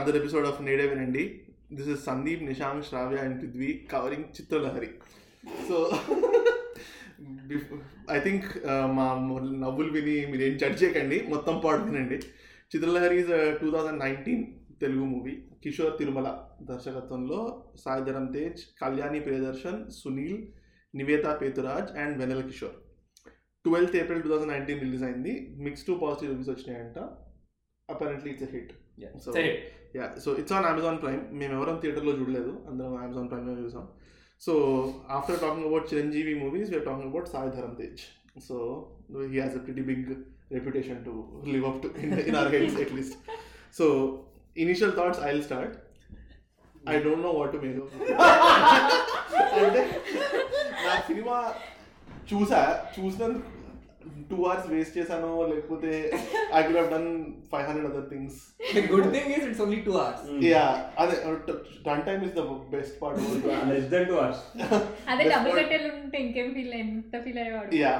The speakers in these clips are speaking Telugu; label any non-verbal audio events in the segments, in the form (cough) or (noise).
another episode of Nade Vinendi. This is Sandeep, Nishank, Shravya, and Prithvi covering Chitralahari. So, (laughs) I think మా నవ్వులు విని మీరు ఏం జడ్జ్ చేయకండి. మొత్తం పాడు వినండి. Chitralahari is two thousand nineteen Telugu movie Kishore Tirumala దర్శకత్వంలో Sai Dharam Tej Kalyani Priyadarshan Sunil Nivetha Pethuraj and Vennela Kishore twelfth April two thousand nineteen release అయింది. Mix to positive reviews వచ్చినాయంట. Apparently it's hit so yeah so it's on Amazon Prime మేము ఎవరం థియేటర్లో చూడలేదు. అందరం అమెజాన్ ప్రైమ్లో చూసాం. So after talking about Chiranjeevi movies we're talking about Sai Dharam Tej so he has a pretty big reputation to live up to in our heads at least so initial thoughts I will start I don't know what to make అంటే నా సినిమా చూసా చూసినందుకు టూ అవర్స్ వేస్ట్ చేశాను లేకపోతే I could have done five hundred other things The good thing is it's only two hours. Yeah అదే run time is the best part less than two hours అదే డబ్బులు కట్టేలు ఉంటే ఇంకేం ఫీల్ ఎంత ఫీల్ అయ్యేవాడు? యా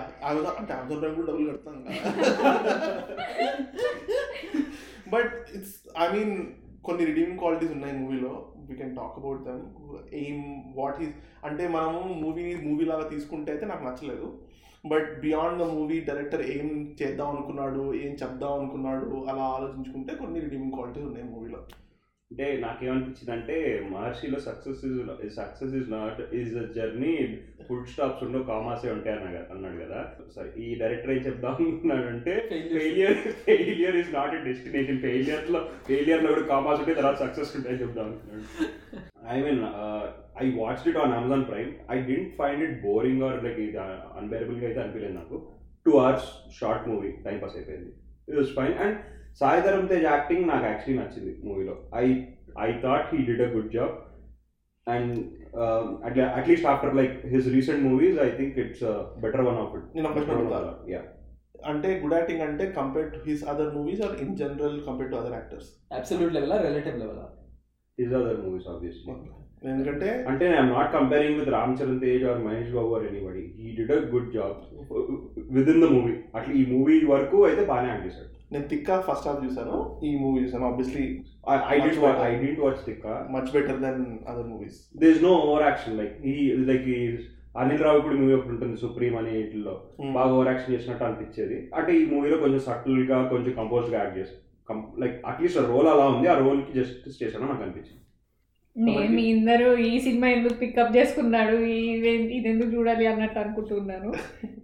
అంటే అమెజాన్ ప్రైమ్ కూడా డబ్బులు కడతాం బట్ ఇట్స్ ఐ మీన్ కొన్ని రిడీమింగ్ క్వాలిటీస్ ఉన్నాయి మూవీలో. We can talk about them aim what is అంటే మనము మూవీని మూవీ లాగా తీసుకుంటే అయితే నాకు నచ్చలేదు. But beyond the movie director ఏం చేద్దాం అనుకున్నాడు ఏం చెప్దాం అనుకున్నాడు అలా ఆలోచించుకుంటే కొన్ని రిడీమింగ్ క్వాలిటీస్ ఉన్నాయి మూవీలో. అంటే నాకేమనిపించింది అంటే మహర్షిలో success is success is not is a journey full stops ఉండో కామాసే ఉంటాయి అన్న అన్నాడు కదా. సరే ఈ డైరెక్టర్ ఏం చెప్దాం అనుకున్నాడు అంటే failure failure is not a destination ఫెయిలియర్లో ఫెయిలియర్లో కూడా కామాస్ ఉంటే తర్వాత సక్సెస్ ఉంటాయి చెప్దాం అనుకున్నాడు. (laughs) I mean I watched it on Amazon Prime I didn't find it boring or like ఇది అన్బేరబుల్గా అయితే అనిపించలేదు నాకు. Two hours short movie time pass అయిపోయింది. It was fine and Sai Dharam Tej acting నాకు యాక్చువల్లీ నచ్చింది మూవీలో I I thought he did a good job and at least after like his recent movies I think it's better one of it. Yeah అంటే గుడ్ యాక్టింగ్ అంటే compare to his other movies or in general compare to other actors Absolute level or relative level? His other movies obviously ఎందుకంటే అంటే I'm not comparing with Ram Charan Tej or Mahesh Babu or anybody he did a good job with in the movie అట్లా ఈ మూవీ వరకు అయితే బాగానే యాక్ట్ చేశాడు. నేను తిక్క ఫస్ట్ హాఫ్ చూసాను ఈ మూవీ చూసాను obviously I didn't I didn't watch Thikka much better than other movies there is no over action like ఈ లైక్ ఈ అనిల్ రావు ఇప్పుడు మూవీ ఒకటి ఉంటుంది సుప్రీం అనే వీటిలో బాగా ఓవర్ యాక్షన్ చేసినట్టు అనిపించేది. అంటే ఈ మూవీలో కొంచెం సటిల్గా కొంచెం కంపోజ్గా యాడ్ చేసి లైక్ అట్లీస్ట్ రోల్ అలా ఉంది. ఆ రోల్కి జస్టిస్ చేశాను నాకు అనిపించింది. మీ అందరూ ఈ సినిమా ఎందుకు పికప్ చేసుకున్నాడు? ఈ- ఇది ఎందుకు చూడాలి అన్నట్టు అనుకుంటున్నాను (laughs)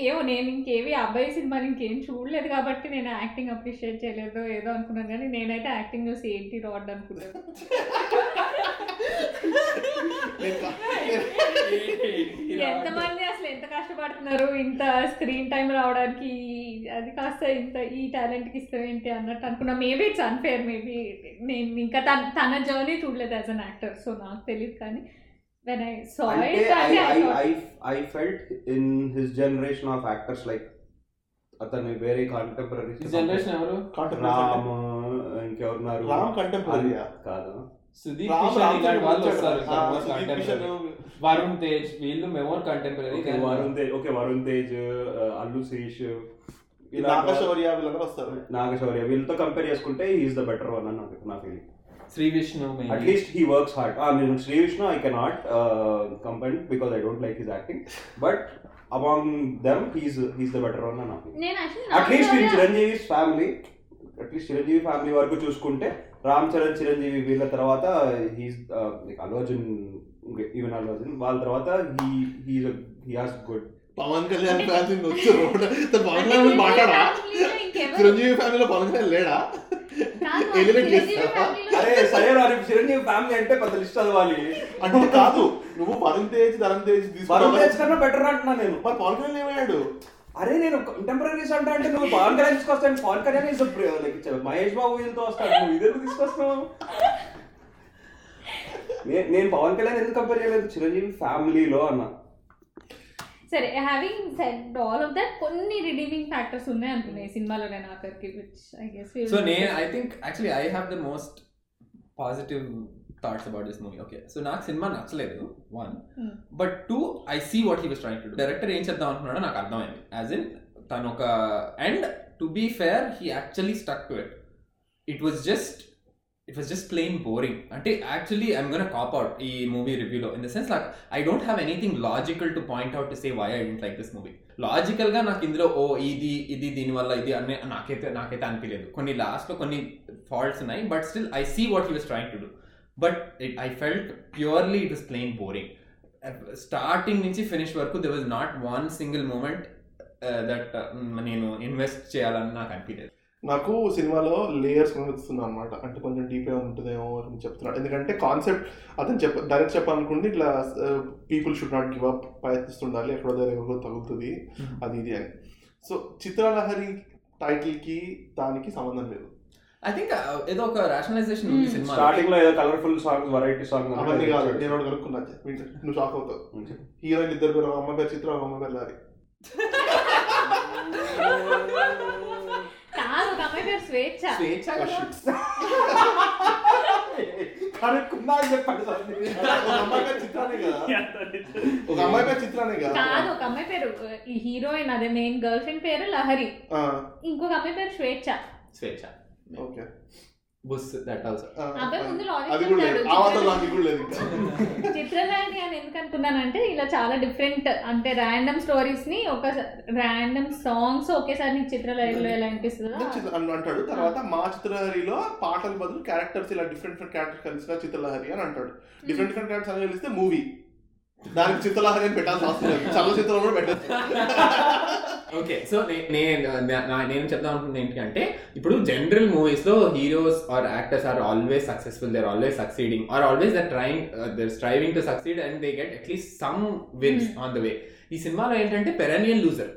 ఏమో నేను ఇంకేవి అబ్బాయి సినిమాలు ఇంకేం చూడలేదు కాబట్టి నేను యాక్టింగ్ అప్రిషియేట్ చేయలేదు ఏదో అనుకున్నాను కానీ నేనైతే యాక్టింగ్ చూసి ఏంటి రాడ్ అనుకున్నాను ఎంతమంది అసలు ఎంత కష్టపడుతున్నారు ఇంత స్క్రీన్ టైం రావడానికి అది కాస్త ఇంత ఈ టాలెంట్కి ఇస్తాం ఏంటి అన్నట్టు అనుకున్నా. మేబీ ఇట్స్ అన్ఫేర్ మేబీ నేను ఇంకా తన తన జర్నీ చూడలేదు యాజ్ అన్ యాక్టర్ సో నాకు తెలియదు కానీ వెన్ ఐ సా అంటే it I I I I felt in his generation of actors like అతను వేరే కాంటెంపరీ జనరేషన్ ఎవరు? రామ్ ఇంకెవరున్నారు? రామ్ కంటెంపరీ కాదు. సుదీప్ కిషన్ వాళ్ళు వస్తారు. వరుణ్ తేజ్ వీళ్ళు మెమోర్ contemporary okay Varun Tej okay Varun Tej Allu Sirish Naga Shaurya వీళ్ళందరూ వస్తారు. నాగశౌర్య వీళ్ళతో కంపేర్ చేసుకుంటే ఈజ్ ద బెటర్ వన్ అని నాకు నా feeling Sri Vishnu maybe. At least he works hard నేను Sri Vishnu I cannot compare because I don't like his acting but among them he's he's the better one అని at least in Chiranjeevi family at least Chiranjeevi family వరకు చూసుకుంటే రామ్ చరణ్ చిరంజీవి వీళ్ళ తర్వాత హీస్ అల్లు అర్జున్ ఈవెన్ అల్లు అర్జున్ వాళ్ళ తర్వాత he he's he has good Pawan Kalyan fans వచ్చారు పవన్ కళ్యాణ్ మాట్లాడా? చిరంజీవి ఫ్యామిలీలో పవన్ కళ్యాణ్ లేడా? అరే సరే రాని చిరంజీవి ఫ్యామిలీ అంటే పెద్ద లిస్ట్ చదవాలి. అంటే కాదు నువ్వు వరుణ్ తేజ్ ధరమ్ తేజ్ వరుణ్ తేజ్ కన్నా బెటర్ అంటున్నా నేను. మరి పవన్ కళ్యాణ్ ఏమయ్యాడు? అరే నేను కంటెంపరీస్ అంటే అంటే నువ్వు పవన్ కళ్యాణ్ తీసుకొస్తాను పవన్ కళ్యాణ్ ఇస్ లైక్ మహేష్ బాబు వీళ్ళతో వస్తాడు. నువ్వు ఇదే తీసుకొస్తున్నావు? నే- నేను పవన్ కళ్యాణ్ ఎందుకు కంపేర్ చేయలేదు? చిరంజీవి ఫ్యామిలీలో అన్న. సరే having said all of that కొన్ని రిడీమింగ్ ఫ్యాక్టర్స్ ఉన్నాయి అనుకున్నాయి సినిమాలో నేను ఆఖరికి విచ్ ఐ గెస్ సో నేను I think actually I have the most positive thoughts about this movie okay so నాకు సినిమా నచ్చలేదు one. But two I see what he was trying to do director ఏం చేద్దాం అనుకున్నాడో నాకు అర్థమైంది. యాజ్ ఇన్ తను ఒక and to be fair he actually stuck to it it was just it was just plain boring అంటే actually I'm gonna cop out ఈ మూవీ రివ్యూలో in the sense like I don't have anything logical to point out to say why I don't like this movie లాజికల్గా నాకు ఇందులో ఓ ఇది ఇది దీనివల్ల ఇది అనే నాకైతే నాకైతే అనిపించలేదు కొన్ని లాస్ట్లో కొన్ని ఫాల్ట్స్ ఉన్నాయి but still I see what he was trying to do but it I felt purely it is plain boring starting నుంచి ఫినిష్ వరకు there was not one single moment that నేను ఇన్వెస్ట్ చేయాలని నాకు అనిపించలేదు నాకు సినిమాలో లేయర్స్ కనిపిస్తుంది అనమాట అంటే కొంచెం డీప్గా ఉంటుందేమో అని చెప్తున్నాడు. ఎందుకంటే కాన్సెప్ట్ అతను చెప్ప డైరెక్ట్ చెప్పాలనుకుంటే ఇట్లా people should not give up ప్రయత్నిస్తుండాలి ఎక్కడో దగ్గర తగులుతుంది అది ఇది అని. సో చిత్రలహరి టైటిల్కి దానికి సంబంధం లేదు. ఐ థింక్ ఏదో ఒక రాషనలైజేషన్ ఉంది. సినిమా స్టార్టింగ్లో ఏదో కలర్ఫుల్ సాంగ్స్ వెరైటీ సాంగ్ అవన్నీ కాదు నేను ఒకటి కనుక్కున్నా నువ్వు షాక్ అవుతావు. హీరోయిన్ ఇద్దరు పేరు అమ్మ పేరు చిత్ర అమ్మ పేరు లారి. (laughs) కాదు ఒక అమ్మాయి పేరు స్వేచ్ఛ. స్వేచ్ఛ కదా. (laughs) కనుక్కున్నా చెప్పండి సార్. (laughs) ఒక అమ్మాయి పేరు చిత్రానే కదా. (laughs) ఒక అమ్మాయి పేరు చిత్రానే కదా. కాదు ఒక అమ్మాయి పేరు ఈ హీరోయిన్ అదే మెయిన్ గర్ల్ ఫ్రెండ్ పేరు లహరి. ఆ, ఇంకొక అమ్మాయి పేరు స్వేచ్ఛ. స్వేచ్ఛ. ఓకే. బుస్ దట్ ఆల్సో అది కూడా లేదు లేదు చిత్రలాంటి అని ఎందుకు అనుకున్నానంటే ఇలా చాలా డిఫరెంట్ అంటే ర్యాండమ్ స్టోరీస్ని ఒక ర్యాండమ్ సాంగ్స్ ఒకేసారి నీకు చిత్రలహరిలో ఎలా అనిపిస్తుందో అంటాడు. తర్వాత మా చిత్రలహరిలో పాటల బదులు క్యారెక్టర్స్ ఇలా డిఫరెంట్ డిఫరెంట్ క్యారెక్టర్స్ కలిసిన చిత్రలహరి అని అంటాడు. డిఫరెంట్ డిఫరెంట్ క్యారెక్టర్స్ అని కలిస్తే మూవీ దానికి చిత్రలహరి అని పెట్టాల్సిన అవసరం లేదు. చలనచిత్రంలో కూడా పెట్టచ్చు ఓకే సో నేను నేను చెప్దాం అనుకుంటుంది ఏంటంటే ఇప్పుడు జనరల్ మూవీస్లో heroes or actors are always successful they're always succeeding or always they're trying they're striving to succeed and they get at least some wins on the way ఈ సినిమాలో ఏంటంటే perennial loser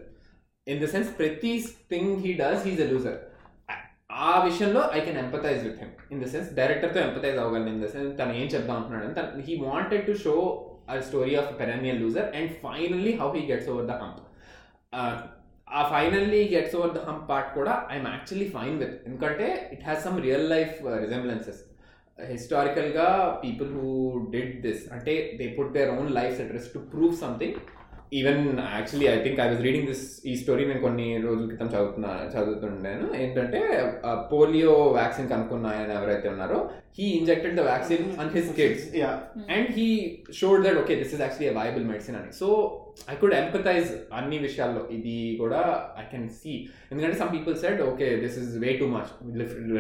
in the sense ప్రతి thing he does he's a loser ఆ విషయంలో I can empathize with him in the sense డైరెక్టర్తో empathise అవ్వగలను. ఇన్ ద సెన్స్ తను ఏం చెప్దాం అంటున్నాడు తను he wanted to show a story of a perennial loser and finally how he gets over the hump. Uh, ah finally gets over the hump part కూడా ఐఎమ్ యాక్చువల్లీ ఫైన్ విత్ ఎందుకంటే it has some real life resemblances హిస్టారికల్గా people who did this అంటే they put their own life address to prove something even actually I think I was reading this ఈ స్టోరీ నేను కొన్ని రోజుల క్రితం చదువుతున్నా చదువుతుండాను. ఏంటంటే పోలియో వ్యాక్సిన్ కనుక్కున్న ఆయన ఎవరైతే ఉన్నారో he injected the vaccine on his kids yeah and he showed that okay this is actually viable medicine అని. సో ఐ కుడ్ ఎంపతైజ్ అన్ని విషయాల్లో. ఇది కూడా ఐ కెన్ సీ ఎందుకంటే some people said okay this is way too much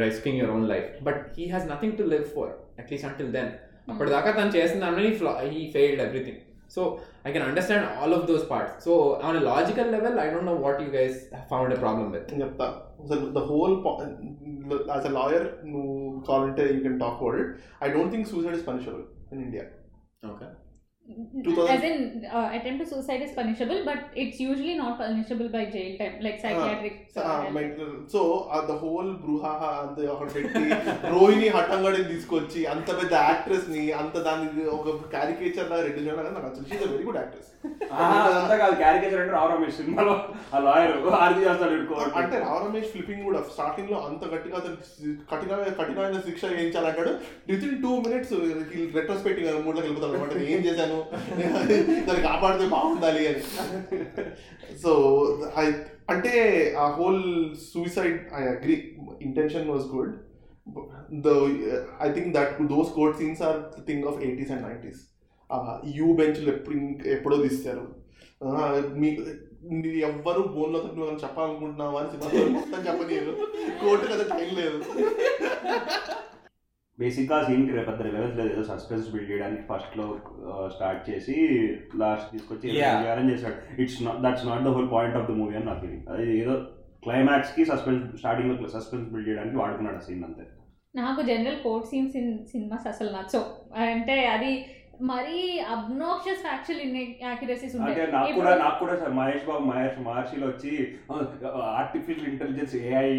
risking your own life but he has nothing to live for at least until then అప్పటిదాకా తను చేసిన దాని he failed everything So I can understand all of those parts. So on a logical level, I don't know what you guys found a problem with. Yep. Uh, so the whole po- uh, as a lawyer, no, you can talk about it. I don't think suicide is punishable in India. Okay. As in uh, attempt to suicide is punishable but it's usually not punishable by jail time like psychiatric uh, so the whole బృహాహా అంత ఒకటి పెట్టి రోహిణి హట్టంగడిని తీసుకొచ్చి అంత పెద్ద యాక్ట్రెస్ని అంత దాన్ని ఒక క్యారికేచర్ లాగా రెడ్డి చేయడం నాకు నచ్చదు షీఈ్ వెరీ గుడ్ యాక్ట్రెస్ అంతా కాదు క్యారికేచర్ అంటే రావు రమేష్ సినిమాలో ఆ లాయర్ ఆర్జీ చేస్తాడు అంటే రావ రమేష్ ఫ్లిప్పింగ్ కూడా స్టార్టింగ్లో అంత గట్టిగా అతనికి కఠినమైన కఠినమైన శిక్ష వేయించాలంటాడు within two minutes retrospecting మూడ్లోకి వెళ్ళిపోతాడు అనమాట. ఏం చేశాను? (laughs) దాన్ని కాపాడితే బాగుండాలి అని. సో ఐ అంటే ఆ whole suicide I agree intention was good the I think that those court scenes are thing of eighties and nineties you బెంచ్లు ఎప్పుడు ఎప్పుడో తీస్తారు మీ మీరు ఎవ్వరు బోన్లో నువ్వు చెప్పాలనుకుంటున్నావా అని సినిమా మొత్తం చెప్పనీయరు. కోర్టు కదా టైం లేదు. బేసిక్గా సీన్కి పెద్ద రిలవెన్స్ లేదు ఏదో సస్పెన్స్ బిల్డ్ చేయడానికి ఫస్ట్లో స్టార్ట్ చేసి లాస్ట్ తీసుకొచ్చి. అరేంజ్ చేశాడు. It's not that's not the whole point of the movie అని నా ఫీలింగ్ అది ఏదో క్లైమాక్స్కి సస్పెన్స్ స్టార్టింగ్లో సస్పెన్స్ బిల్డ్ చేయడానికి వాడుకున్నాడు ఆ సీన్ అంతే. నాకు general court scenes in cinemas అసలు నచ్చవు. అంటే అది మరీ అబ్నోక్షియస్ ఫ్యాక్చువల్ యాక్యురసీస్ అంటే ఉంటాయి నాకు కూడా నాకు కూడా సార్ మహేష్ బాబు మహేష్ మహర్షిలో వచ్చి ఆర్టిఫిషియల్ ఇంటెలిజెన్స్ ఏఐ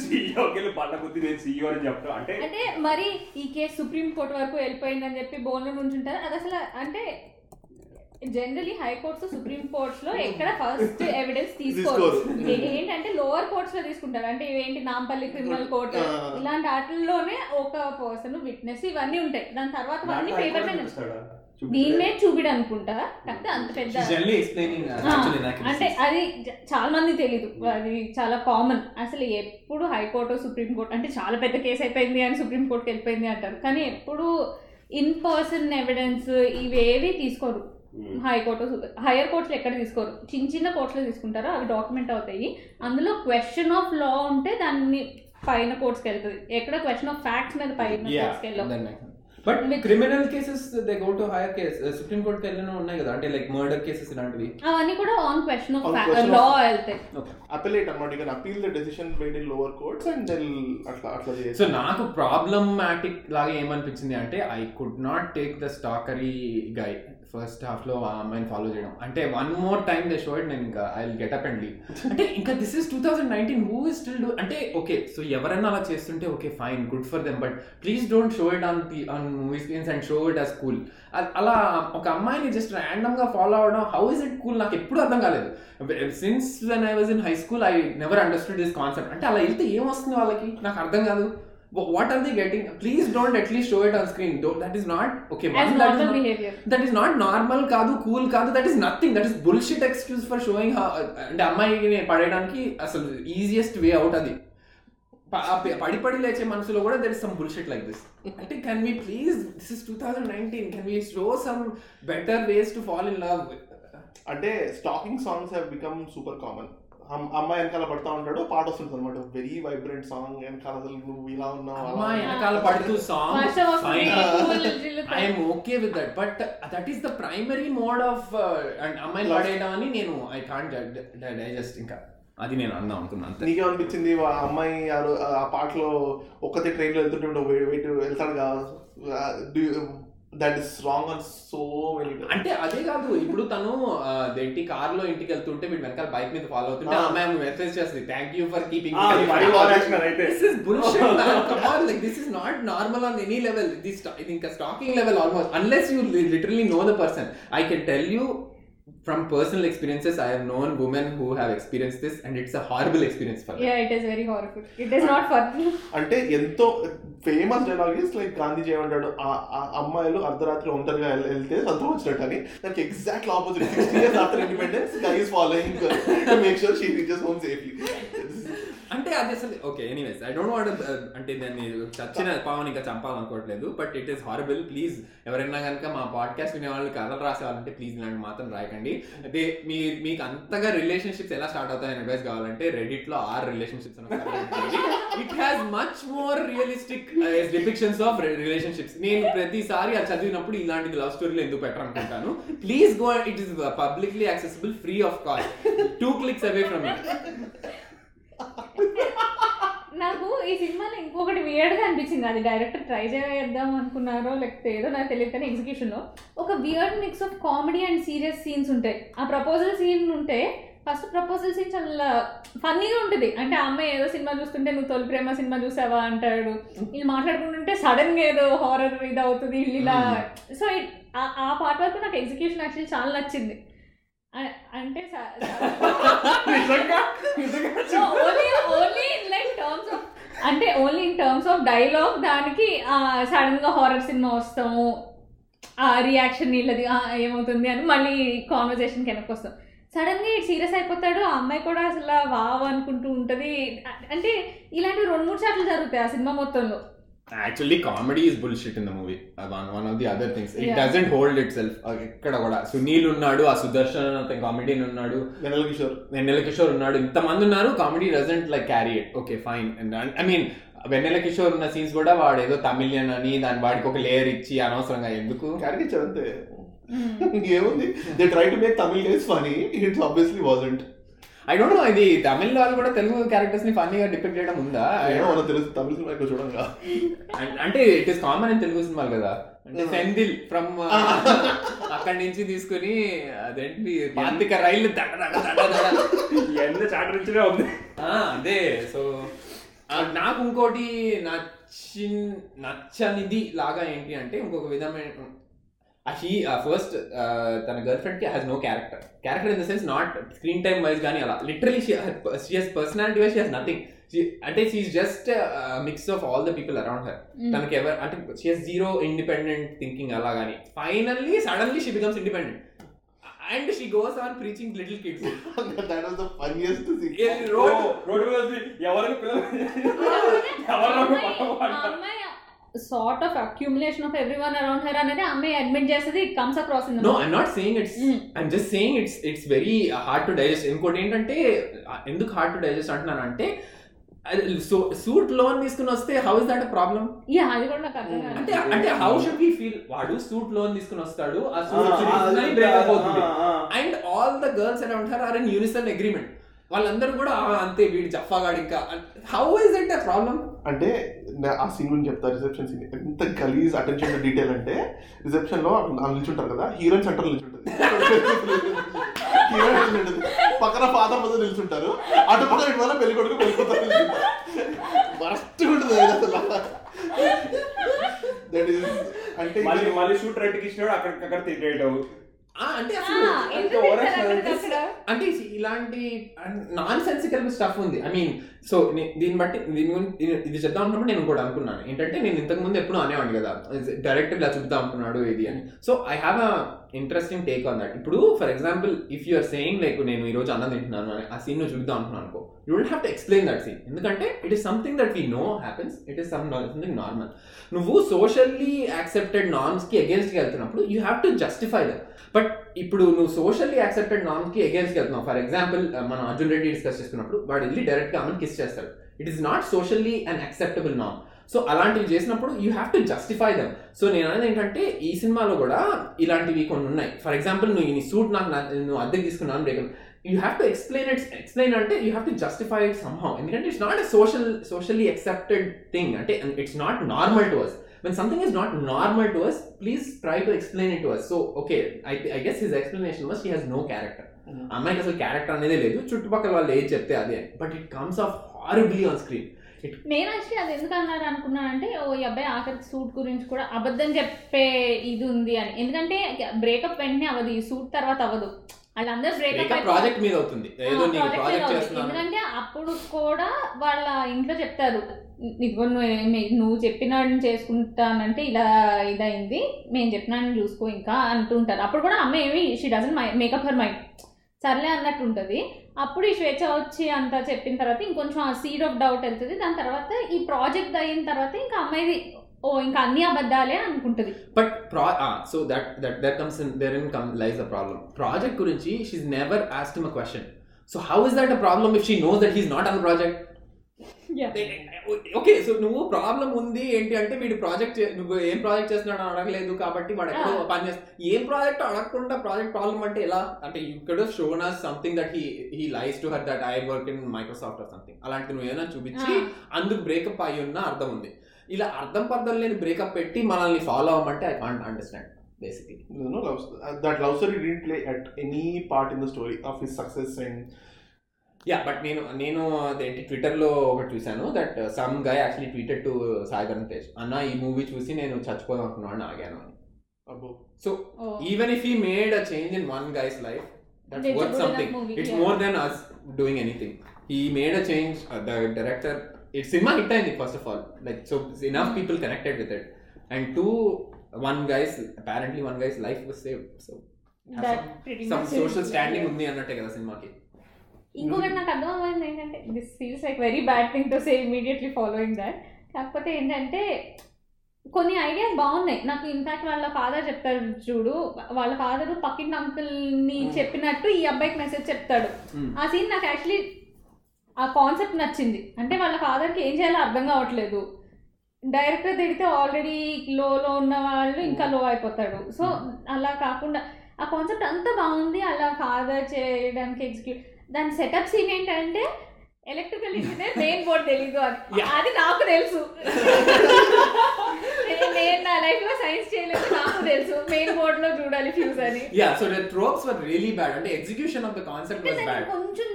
సీఈఓకి వెళ్ళి పళ్ళ కొద్ది నేను సీఈఓ అని చెప్తాను అంటే అంటే మరి ఈ కేసు సుప్రీం కోర్ట్ వరకు వెళ్ళిపోయిందని చెప్పి బోన్లో నుంచి ఉంటారు అది అసలు అంటే జనరలీ హైకోర్ట్స్ సుప్రీం కోర్ట్స్లో ఎక్కడ ఫస్ట్ ఎవిడెన్స్ తీసుకోరు. ఏంటంటే లోవర్ కోర్ట్స్లో తీసుకుంటారు. అంటే ఇవేంటి నాంపల్లి క్రిమినల్ కోర్ట్. ఇలాంటి వాటిల్లోనే ఒక పర్సన్ విట్నెస్ ఇవన్నీ ఉంటాయి. దాని తర్వాత అన్ని పేపర్ హైకోర్టు మీద చూపిస్తాడా? దీన్నే చూపిడు అనుకుంటా కాకపోతే అంత పెద్ద ఆ, అంటే అది చాలా మంది తెలీదు. అది చాలా కామన్ అసలు ఎప్పుడు హైకోర్టు సుప్రీం కోర్టు అంటే చాలా పెద్ద కేసు అయిపోయింది అని సుప్రీం కోర్టుకి వెళ్ళిపోయింది అంటారు. కానీ ఎప్పుడు ఇన్ పర్సన్ ఎవిడెన్స్ ఇవేవి తీసుకోరు. హైకోర్టు హైయర్ కోర్టులు ఎక్కడ తీసుకోరు. చిన్న చిన్న కోర్టులో తీసుకుంటారో. అవి డాక్యుమెంట్ అవుతాయి. అందులో క్వశ్చన్ ఆఫ్ లా ఉంటే దాన్ని పైన కోర్ట్స్కి వెళ్తుంది. ఎక్కడ క్వశ్చన్ ఆఫ్ ఫ్యాక్ట్స్ మీద పైన కోర్ట్స్కి వెళ్ళవు. But criminal cases they go to higher case supreme court వెళ్ళిన ఉన్నాయి కదా. అంటే లైక్ మర్డర్ కేసెస్ ఇలాంటివి. అవన్నీ కూడా ఆన్ క్వశ్చన్ ఆఫ్ లా వెళ్తాయి. అపెలేట్ అనమాట ఇక appeal the decision made in lower courts and then అట్లా అట్లా చేసి సో నాకు ప్రాబ్లమాటిక్ లాగా ఏమనిపించింది అంటే I could not take the stalkery guy first హాఫ్లో ఆ అమ్మాయిని ఫాలో చేయడం. అంటే one more time they showed నేను ఇంకా I get up and leave అంటే ఇంకా this is two thousand nineteen who is still do అంటే ఓకే సో ఎవరైనా అలా చేస్తుంటే okay fine good for them but please don't show it on the on movie screens and show it as cool అలా ఒక అమ్మాయిని జస్ట్ ర్యాండమ్గా ఫాలో అవడం హౌ ఇస్ ఇట్ కూల్ నాకు ఎప్పుడు అర్థం కాలేదు. Since when I was in high school I never understood this concept అంటే అలా వెళ్తే ఏం వస్తుంది వాళ్ళకి? నాకు అర్థం కాదు. What are they getting please don't at least show it on screen that is not okay as normal behaviour that is not normal కాదు కూల్ కాదు that is nothing that is bullshit excuse for showing అంటే అమ్మాయిని పడేయడానికి అసలు ఈజియెస్ట్ వే అవుట్ అది ప- ఆ ప- పడి పడి లేచే మనసులో కూడా there is some bullshit like this అంటే can we please this is two thousand nineteen can we show some better ways to fall in love అంటే stalking songs have become super common అమ్మాయి వెనకాల పడతా ఉంటాడు పాట వస్తుంది అనమాట వెరీ వైబ్రెంట్ సాంగ్ వెనకాల అసలు నువ్వు ఇలా ఉన్నావు అమ్మాయి. వెనకాల పడుతూ song. I'm okay with that but that is the primary mode of and Love. పడేయడం అని నేను ఐ కాంట్ డైజెస్ట్ ఇంకా అది నేను అందాం అనుకున్నాను అంతే నీకేమనిపించింది ఆ అమ్మాయి ఆ పాటలో ఒక్కతే ట్రైన్లో వెళ్తుంటే వెయిట్ వెళ్తాడు that is wrong on so many అంటే అదే కాదు ఇప్పుడు తను దేంటి కార్లో ఇంటికి వెళ్తుంటే వీడు వెనకాల బైక్ మీద ఫాలో అవుతుంటే ఆ. మ్యామ్ మెసేజ్ చేస్తుంది thank you for keeping this is bullshit come on like this is not normal on any level ఇది ఇంకా stalking level almost unless you literally know the person I can from personal experiences, I have known women who have experienced this, and it's a horrible experience for them. Yeah it is very horrible it is not for అంటే ఎంతో famous dialogue is like Gandhiji ఏమంటాడు అమ్మాయిలు అర్ధరాత్రి ఒంటరిగా వెళ్- వెళ్తే సంతోషం వచ్చినట్టు అని. దానికి exact opposite sixty years after independence guy is following make sure she reaches home safely అంటే అది అసలు okay anyways I don't what అంటే దాన్ని చచ్చిన పావని ఇంకా చంపాలనుకోవట్లేదు but it is horrible please ఎవరైనా కనుక మా పాడ్కాస్ట్ వినేవాళ్ళు కథలు రాసేవాళ్ళంటే ప్లీజ్ ఇలాంటి మాత్రం రాయకండి. అదే మీ మీకు అంతగా రిలేషన్షిప్స్ ఎలా స్టార్ట్ అవుతాయని అడ్వైస్ కావాలంటే రెడిట్లో r relationships it has much more realistic depictions of relationships నేను ప్రతిసారి అది చదివినప్పుడు ఇలాంటి లవ్ స్టోరీలు ఎందుకు పెట్టాలనుకుంటాను please go it is publicly accessible free of cost two clicks away from it నాకు ఈ సినిమాలో ఇంకొకటి weird గా అనిపించింది. అది డైరెక్టర్ ట్రై చేద్దాం అనుకున్నారో లేకపోతే ఏదో నాకు తెలియదు కానీ ఎగ్జిక్యూషన్లో ఒక weird mix of comedy and serious scenes ఉంటాయి. ఆ ప్రపోజల్ సీన్ ఉంటే ఫస్ట్ ప్రపోజల్ సీన్ చాలా ఫన్నీగా ఉంటుంది. అంటే అమ్మాయి ఏదో సినిమా చూస్తుంటే నువ్వు తొలి ప్రేమ సినిమా చూసావా? అంటాడు. వీళ్ళు మాట్లాడుకుంటుంటే సడన్గా ఏదో హారర్ ఇది అవుతుంది వీళ్ళు ఇలా సో ఆ పార్ట్ వరకు నాకు ఎగ్జిక్యూషన్ యాక్చువల్లీ చాలా నచ్చింది. అంటే only only in like terms of అంటే only in terms of dialogue దానికి సడన్గా హారర్ సినిమా వస్తాము. ఆ రియాక్షన్ వీళ్ళది ఏమవుతుంది అని మళ్ళీ కాన్వర్జేషన్ వెనక్కి వస్తాం. సడన్గా సీరియస్ అయిపోతాడు ఆ అమ్మాయి కూడా అసలు వావ్ అనుకుంటూ ఉంటది. అంటే ఇలాంటి రెండు మూడు సార్లు జరుగుతాయి ఆ సినిమా మొత్తంలో. Actually comedy is bullshit in the movie one one of the other things it. Doesn't hold itself ఎక్కడ కూడా. సునీల్ ఉన్నాడు ఆ సుదర్శన్ అతని కామెడీని ఉన్నాడు. వెనల్ కిషోర్. వెన్నెల కిషోర్ ఉన్నాడు. ఇంతమంది ఉన్నారు comedy doesn't like carry it okay fine I mean Vennela Kishore ఉన్న సీన్స్ కూడా వాడు ఏదో తమిళియన్ అని దాని వాడికి ఒక లేయర్ ఇచ్చి అనవసరంగా ఎందుకు? అంతే. ఏముంది? They try to make Tamil guys funny it's obviously wasn't I don't know ఇది తమిళ వాళ్ళు కూడా తెలుగు క్యారెక్టర్స్ని ఫన్నీగా డిపెక్ట్ చేయడం ఉందా? తెలుసు తమిళ సినిమా ఎక్కువ చూడంగా అంటే it is common in Telugu సినిమాలు కదా. అంటే సెందిల్ ఫ్రమ్ (laughs) అక్కడి నుంచి తీసుకుని అదేంటి పాతిక రైలు దడ దడ దడ దడ. ఎంత చాటర్ రిచ్గా ఉంది. ఆ, అదే సో నాకు ఇంకోటి నచ్చి నచ్చనిది లాగా ఏంటి అంటే ఇంకొక విధమైన హీ ఫస్ట్ తన గర్ల్ ఫ్రెండ్కి has no character character in the sense not screen time wise కానీ అలా. Literally she has personality wise she has nothing అంటే she just mix of all the people around her తనకి ఎవరు అంటే she has zero independent thinking అలా కానీ finally suddenly she becomes independent and she goes on preaching little kids that was the funniest thing road road మీద వచ్చి ఎవరికి పిల్లలు (laughs) ఎవరు అమ్మాయి sort of accumulation of everyone around her అనేది అమ్మాయి అడ్మిట్ చేసేది it comes across in no I'm not saying it's I'm just saying it's it's very hard to digest ఇంకోటి ఏంటంటే uh, ఎందుకు హార్డ్ టు డైజెస్ట్ అంటున్నాను అంటే సో సూట్ లోన్ తీసుకుని వస్తే how is that problem yeah అది కూడా నాకు అర్థం కాదు. అంటే అంటే హౌ షుడ్ వి ఫీల్ వాడు సూట్ లోన్ తీసుకుని వస్తాడు ఆ సూట్ అవుతుంది and all the girls around her are in unison agreement వాళ్ళందరూ కూడా "ఆ, అంతే వీడు జఫాగాడు ఇంకా. హౌ ఇస్ ఇట్ ప్రాబ్లం అంటే ఆ సీన్ గురించి చెప్తా రిసెప్షన్ సీన్ ఎంత గలీజ్ అటెన్షన్ డీటెయిల్ అంటే రిసెప్షన్లో నిల్చుంటారు కదా హీరోయిన్ సెంటర్ నిల్చుంటది. హీరోయిన్ పక్కన ఫాదర్ మదర్ నిల్చుంటారు. అటు పక్కన ఇటు వల్ల పెళ్ళి కొడుకు పెళ్ళి వరస్ట్ ఉంటుంది అసలు. దట్ ఈస్ అంటే మళ్ళీ మళ్ళీ షూట్ రెంట్కి ఇచ్చినాడు అక్కడ అక్కడ తిరిగేయటం అంటే అసలు? అంటే ఇలాంటి నాన్ సెన్సికల్ స్టఫ్ ఉంది. ఐ మీన్ సో దీన్ని బట్టి దీని గురించి ఇది- ఇది చెప్తా ఉన్నప్పుడు నేను కూడా అనుకున్నాను. ఏంటంటే నేను ఇంతకు ముందు ఎప్పుడు అనేవాడిని కదా. డైరెక్టర్ ఇలా చూపుతా అనుకున్నాడు ఇది అని. So I have a interesting take on that ఇప్పుడు for example if you're saying like నేను ఈ రోజు అన్నం తింటున్నాను అని ఆ సీన్ చూద్దాం అనుకున్నాను అనుకో you don't have to explain that scene ఎందుకంటే it is something that we know happens it is something normal నువ్వు సోషల్లీ యాక్సెప్టెడ్ నార్మ్స్కి అగేన్స్ట్కి వెళ్తున్నప్పుడు you have to justify that but ఇప్పుడు నువ్వు సోషల్లీ యాక్సెప్టెడ్ నార్మ్స్కి అగేన్స్ట్ వెళ్తున్నావు. ఫర్ ఎగ్జాంపుల్ మనం అర్జున్ రెడ్డి డిస్కస్ చేసుకున్నప్పుడు వాడు వెళ్ళి డైరెక్ట్గా ఆమెను కిస్ చేస్తాడు. It is not socially and acceptable norm so అలాంటివి చేసినప్పుడు you have to justify them so నేను అనేది ఏంటంటే ఈ సినిమాలో కూడా ఇలాంటివి కొన్ని ఉన్నాయి. ఫర్ ఎగ్జాంపుల్ నువ్వు ఈ సూట్ నాకు నువ్వు అద్దెకి తీసుకున్నాను break you have to explain it's explain అంటే you have to justify it somehow ఎందుకంటే it's not a social socially accepted thing అంటే it's not normal to us when something is not normal to us please try to explain it to us. So okay i, I guess his explanation was he has no character. Mhm. అమ్మాయికి అసలు క్యారెక్టర్ అనేది లేదు. చుట్టుపక్కల వాళ్ళు ఏది చెప్తే అదే. But it comes off horribly on screen నేను యాక్చువల్లీ అది ఎందుకు అన్నారు అనుకున్నానంటే ఓ ఈ అబ్బాయి ఆఖరికి సూట్ గురించి కూడా అబద్ధం చెప్పే ఇది ఉంది అని. ఎందుకంటే బ్రేకప్ వెంటనే అవ్వదు ఈ సూట్ తర్వాత అవ్వదు. వాళ్ళందరూ బ్రేకప్ ప్రాజెక్ట్ మీద అవుతుంది. ఏదో నీకు ప్రాజెక్ట్ చేస్తున్నాను. ఎందుకంటే అప్పుడు కూడా వాళ్ళ ఇంట్లో చెప్తారు ఇదిగో నువ్వు ఏమి- నువ్వు చెప్పినాడు చేసుకుంటానంటే ఇలా ఇదైంది మేము చెప్పినాను చూసుకో ఇంకా అంటుంటారు. అప్పుడు కూడా అమ్మ ఏమి she doesn't make up her mind సర్లే అన్నట్టు ఉంటుంది. అప్పుడు ఈ స్వేచ్ఛ వచ్చి అంతా చెప్పిన తర్వాత ఇంకొంచెం ఆ సీడ్ ఆఫ్ డౌట్ వెళ్తుంది. దాని తర్వాత ఈ ప్రాజెక్ట్ అయిన తర్వాత ఇంకా అమ్మాయిది ఓ ఇంకా అన్ని అబద్ధాలే అనుకుంటుంది. బట్ ప్రా so that that that comes in there in come lies the problem project గురించి she never ask him a question so how is that a problem if she knows that he's not on project okay so నువ్వు ప్రాబ్లం ఉంది ఏంటి అంటే వీడు ప్రాజెక్ట్ నువ్వు ఏం ప్రాజెక్ట్ చేస్తున్నాడు అడగలేదు కాబట్టి వాడు ఎక్కడో. పని చేస్తా ఏం ప్రాజెక్ట్ అడగకుండా ప్రాజెక్ట్ ప్రాబ్లం అంటే ఎలా? అంటే ఇక్కడ shown us something that he he lies to her that I work in Microsoft or something అలాంటి నువ్వు ఏమైనా చూపించి అందుకు బ్రేకప్ అయ్యి ఉన్న అర్థం ఉంది. ఇలా అర్థం పర్థం లేని బ్రేకప్ పెట్టి మనల్ని follow అవ్వమంటే I can't understand basically that love story didn't play at any part in the story of his success and yeah but నేను నేను అదేంటి ట్విట్టర్లో ఒకటి చూశాను that some guy actually tweeted to Sagar Tej అన్న ఈ మూవీ చూసి నేను చచ్చిపోదాం అనుకున్నాను ఆగాను అని. So. Even if he made a change in one guy's life worth good something it's. More than us doing anything he made a change the director it cinema hit అయింది first of all like so enough. People connected with it and to one guy's apparently one guy's life was saved so That pretty some social standing ఉంది అన్నట్టే కదా సినిమాకి ఇంకొకటి నాకు అర్థమైంది ఏంటంటే this feels like very bad thing to say immediately following that కాకపోతే ఏంటంటే కొన్ని ఐడియాస్ బాగున్నాయి. నాకు ఇన్ఫాక్ట్ వాళ్ళ ఫాదర్ చెప్తాడు చూడు వాళ్ళ ఫాదర్ పక్కింటి అంకుల్ని Hmm. చెప్పినట్టు ఈ అబ్బాయికి మెసేజ్ చెప్తాడు. ఆ సీన్ నాకు యాక్చువల్లీ ఆ కాన్సెప్ట్ నచ్చింది. అంటే వాళ్ళ ఫాదర్కి ఏం చేయాలో అర్థం కావట్లేదు. డైరెక్టర్ తిడితే ఆల్రెడీ లోలో ఉన్న వాళ్ళు ఇంకా లో అయిపోతాడు. సో అలా కాకుండా ఆ కాన్సెప్ట్ అంతా బాగుంది. అలా ఫాదర్ చేయడానికి ఎగ్జిక్యూట్ దాని సెటప్ సీన్ ఏంటంటే ఎలక్ట్రికల్ ఇంజనీర్ మెయిన్ బోర్డ్ తెలీదు అని. అది నాకు తెలుసు. నేను నా లైఫ్లో సైన్స్ చేయలేదు నాకు తెలుసు. మెయిన్ బోర్డ్లో చూడాలి ఫ్యూజ్ అని. Yeah so the tropes were really bad అంటే execution of the concept was bad కొంచెం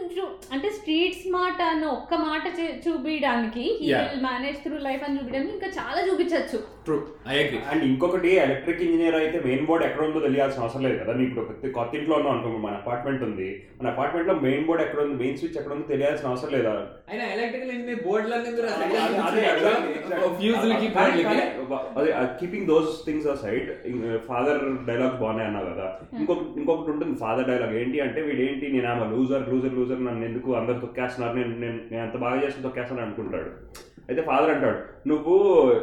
అంటే స్ట్రీట్ స్మార్ట్ అన్న ఒక్క మాట చూపించడానికి Yeah. మేనేజ్ త్రూ లైఫ్ అని చూపించడానికి ఇంకా చాలా చూపించచ్చు. ట్రూ ఐ అగ్రీ అండ్ ఇంకొకటి ఎలక్ట్రిక్ ఇంజనీర్ అయితే మెయిన్ బోర్డ్ ఎక్కడ ఉందో తెలియాల్సిన అవసరం లేదు కదా ఇప్పుడు కొత్త ఇంట్లో ఉన్నాం అనుకో మన అపార్ట్మెంట్ ఉంది. మన అపార్ట్మెంట్లో మెయిన్ బోర్డ్ ఎక్కడ ఉంది మెయిన్ స్విచ్ ఎక్కడ ఉందో తెలియాల్సిన అవసరం లేదా అయినా ఎలక్ట్రికల్ ఇంజనీర్ ఫ్యూజులకి అదే keeping those things side father dialogues బాగున్నాయి అన్నావు కదా. ఇంకొక ఇంకొకటి ఉంటుంది ఫాదర్ డైలాగ్ ఏంటి అంటే వీడు ఏంటి నేను ఆమె లూజర్ లూజర్ లూజర్ నన్ను ఎందుకు అందరు తొక్కేస్తున్నారు? నేను నేను నేను అంత బాగా చేసి తొక్కేస్తాను అనుకుంటాడు. అయితే ఫాదర్ అంటాడు నువ్వు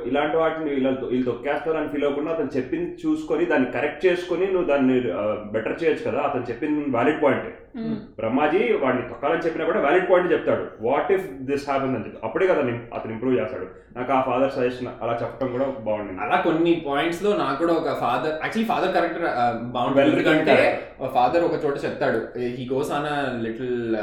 ఇలాంటి వాటిని ఇలా వీళ్ళు తొక్కేస్తారు అని ఫీల్ అవ్వకుండా అతను చెప్పింది చూసుకొని దాన్ని కరెక్ట్ చేసుకొని నువ్వు దాన్ని బెటర్ చేయొచ్చు కదా అతను చెప్పింది వ్యాలిడ్ పాయింట్ బ్రహ్మాజీ వాడిని తొక్కాలని చెప్పినా కూడా వ్యాలిడ్ పాయింట్ చెప్తాడు. వాట్ ఇఫ్ దిస్ హ్యాపన్ అని చెప్పి. అప్పుడే కదా నేను- అతను ఇంప్రూవ్ చేస్తాడు. నాకు ఆ ఫాదర్ సజెషన్ అలా చెప్పడం కూడా బాగుండింది. అలా కొన్ని పాయింట్స్లో నాకు కూడా ఒక ఫాదర్ యాక్చువల్లీ ఫాదర్ క్యారెక్టర్ బాగుంటుంది ఎందుకంటే ఫాదర్ ఒక చోట చెప్తాడు. He goes on a little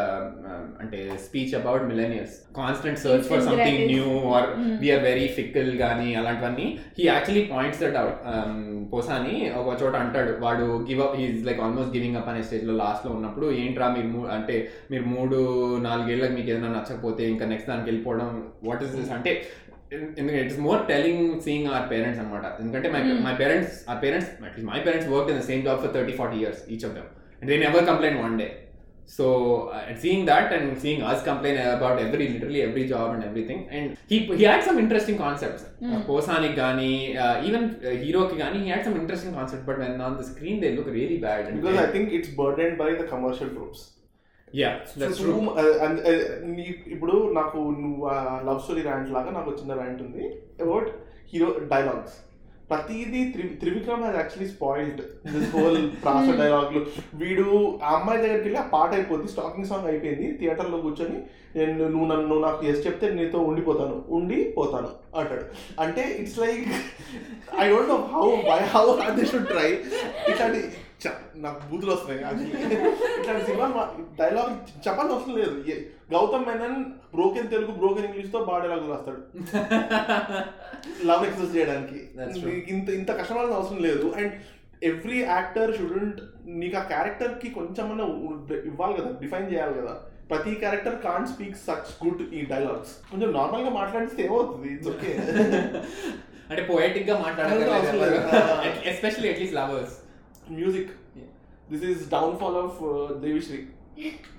అంటే speech about millennials constant search for something new or. We're very fickle కానీ అలాంటివన్నీ. He actually points that out Posani ఒక చోట అంటాడు. వాడు give up he's like almost giving up అనే స్టేజ్లో లాస్ట్లో ఉన్నప్పుడు ఏంట్రా మీరు అంటే మీరు మూడు నాలుగేళ్ళకి మీకు ఏదైనా నచ్చకపోతే ఇంకా నెక్స్ట్ దానికి వెళ్ళిపోవడం వాట్ ఇస్ దిస్ అంటే ఎందుకంటే it is more telling seeing our parents అనమాట ఎందుకంటే మై. మై పేరెంట్స్ ఆ parents my parents work in the same job for thirty forty years each of them and they never complain one day so seeing that and seeing us complain about every literally every job and everything and he he had some interesting concepts Hmm. పోసానికి కానీ ఈవెన్ హీరోకి కానీ he had some interesting concept but when on the screen they look really bad because I think it's burden by the commercial tropes yeah that's true ఇప్పుడు నాకు నువ్వు లవ్ స్టోరీ ర్యాంట్ లాగా నాకు చిన్న ర్యాంట్ ఉంది అబౌట్ హీరో డైలాగ్స్ ప్రతిదీ three Trivikram has actually spoiled this whole ప్రాస డైలాగ్లు వీడు ఆ అమ్మాయి దగ్గరికి వెళ్ళి ఆ పాట అయిపోద్ది స్టాకింగ్ సాంగ్ అయిపోయింది థియేటర్లో కూర్చొని నేను నువ్వు నన్ను నాకు ఎస్ చెప్తే నీతో ఉండిపోతాను ఉండి పోతాను అంటాడు. అంటే it's like I don't know how by how they should try ఇట్లాంటి నాకు బూతులు వస్తున్నాయి. ఇట్లాంటి సినిమా డైలాగ్ చెప్పాల్సిన అవసరం లేదు. గౌతమ్ మెనన్ బ్రోకెన్ తెలుగు బ్రోకెన్ ఇంగ్లీష్తో బాగా డైలాగ్ రాస్తాడు. లవ్ ఎక్సెస్ చేయడానికి. ఇంత ఇంత కష్టపడాల్సిన అవసరం లేదు. అండ్ ఎవ్రీ యాక్టర్ షుడెంట్ నీకు ఆ క్యారెక్టర్కి కొంచెమన్నా ఉ- ఇవ్వాలి కదా డిఫైన్ చేయాలి కదా. ప్రతి character can speak such good ఈ డైలాగ్స్ కొంచెం నార్మల్గా మాట్లాడితే ఏమవుతుంది? ఇట్స్ ఓకే (laughs) అంటే పోయటిక్గా. మాట్లాడాలి especially at least lovers music this is downfall of Devi Sri